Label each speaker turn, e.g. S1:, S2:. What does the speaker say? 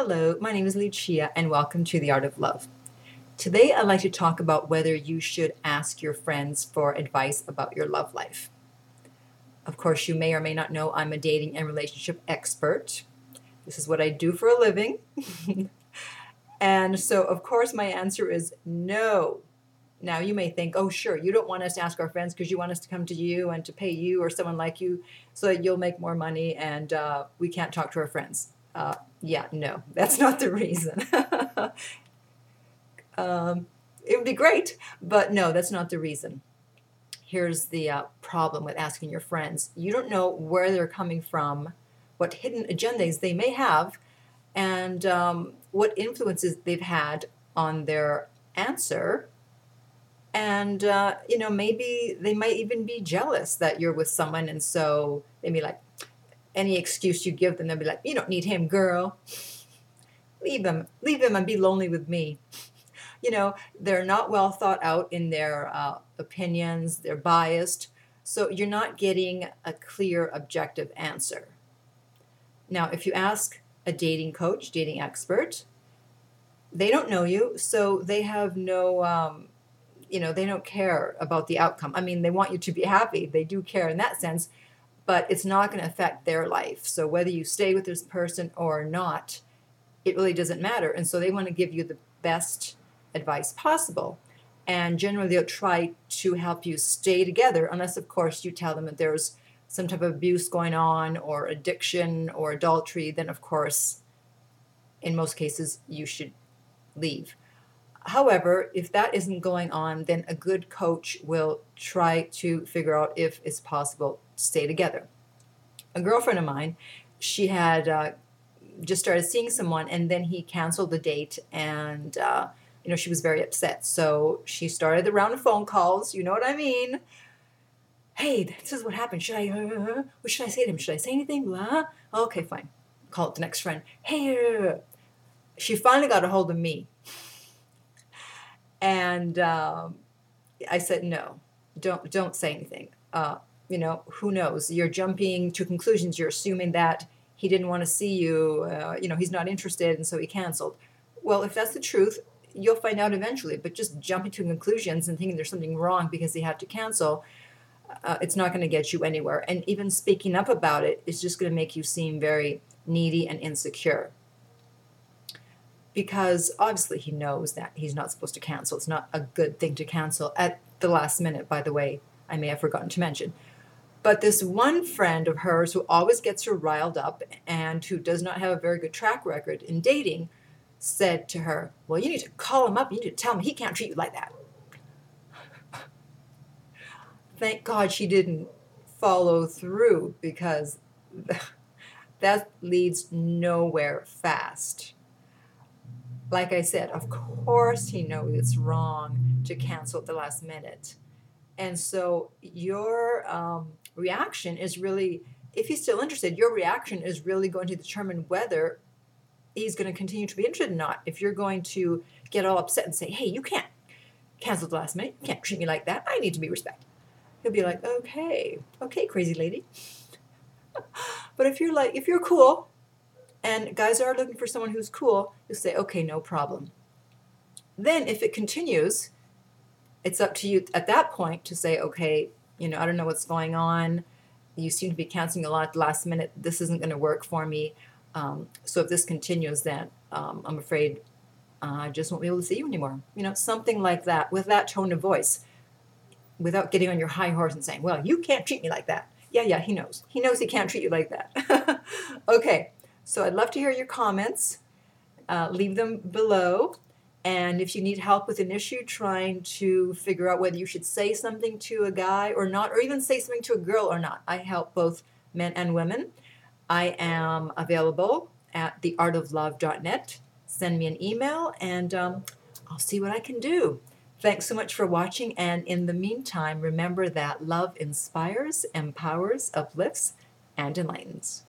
S1: Hello, my name is Lucia, and welcome to The Art of Love. Today, I'd like to talk about whether you should ask your friends for advice about your love life. Of course, you may or may not know I'm a dating and relationship expert. This is what I do for a living. and so, of course, my answer is no. Now, you may think, oh, sure, you don't want us to ask our friends because you want us to come to you and to pay you or someone like you so that you'll make more money and uh, we can't talk to our friends. Uh, yeah, no, that's not the reason. um, it would be great, but no, that's not the reason. Here's the uh, problem with asking your friends you don't know where they're coming from, what hidden agendas they may have, and um, what influences they've had on their answer and uh, you know maybe they might even be jealous that you're with someone and so they be like any excuse you give them they'll be like you don't need him girl. Leave him leave him and be lonely with me. You know they're not well thought out in their uh, opinions they're biased so you're not getting a clear objective answer. Now if you ask a dating coach dating expert they don't know you so they have no um, you know they don't care about the outcome. I mean they want you to be happy. They do care in that sense but it's not going to affect their life. So whether you stay with this person or not it really doesn't matter. And so they want to give you the best advice possible. And generally they'll try to help you stay together unless of course you tell them that there's some type of abuse going on or addiction or adultery then of course in most cases you should leave However, if that isn't going on, then a good coach will try to figure out if it's possible to stay together. A girlfriend of mine, she had uh, just started seeing someone, and then he canceled the date, and uh, you know she was very upset. So she started the round of phone calls. You know what I mean? Hey, this is what happened. Should I? Uh, what should I say to him? Should I say anything? Blah. Okay, fine. Call it the next friend. Hey, she finally got a hold of me and um, I said, no, don't don't say anything. Uh, you know, who knows? You're jumping to conclusions. You're assuming that he didn't want to see you. Uh, you know, he's not interested, and so he canceled. Well, if that's the truth, you'll find out eventually. But just jumping to conclusions and thinking there's something wrong because he had to cancel, uh, it's not going to get you anywhere. And even speaking up about it is just going to make you seem very needy and insecure because obviously he knows that he's not supposed to cancel. It's not a good thing to cancel at the last minute, by the way, I may have forgotten to mention. But this one friend of hers who always gets her riled up and who does not have a very good track record in dating said to her, Well, you need to call him up. You need to tell him he can't treat you like that. Thank God she didn't follow through because that leads nowhere fast like I said, of course he knows it's wrong to cancel at the last minute. And so your um, reaction is really, if he's still interested, your reaction is really going to determine whether he's going to continue to be interested or not. If you're going to get all upset and say, hey, you can't cancel at the last minute, you can't treat me like that, I need to be respected. He'll be like, okay, okay, crazy lady. but if you're like, if you're cool, and guys are looking for someone who's cool, you say, okay, no problem. Then if it continues, it's up to you at that point to say, okay, you know, I don't know what's going on. You seem to be canceling a lot last minute. This isn't going to work for me. Um, so if this continues, then um, I'm afraid uh, I just won't be able to see you anymore. You know, something like that with that tone of voice, without getting on your high horse and saying, well, you can't treat me like that. Yeah, yeah, he knows. He knows he can't treat you like that. okay, so I'd love to hear your comments. Uh, leave them below. And if you need help with an issue, trying to figure out whether you should say something to a guy or not, or even say something to a girl or not, I help both men and women. I am available at theartoflove.net. Send me an email and um, I'll see what I can do. Thanks so much for watching. And in the meantime, remember that love inspires, empowers, uplifts, and enlightens.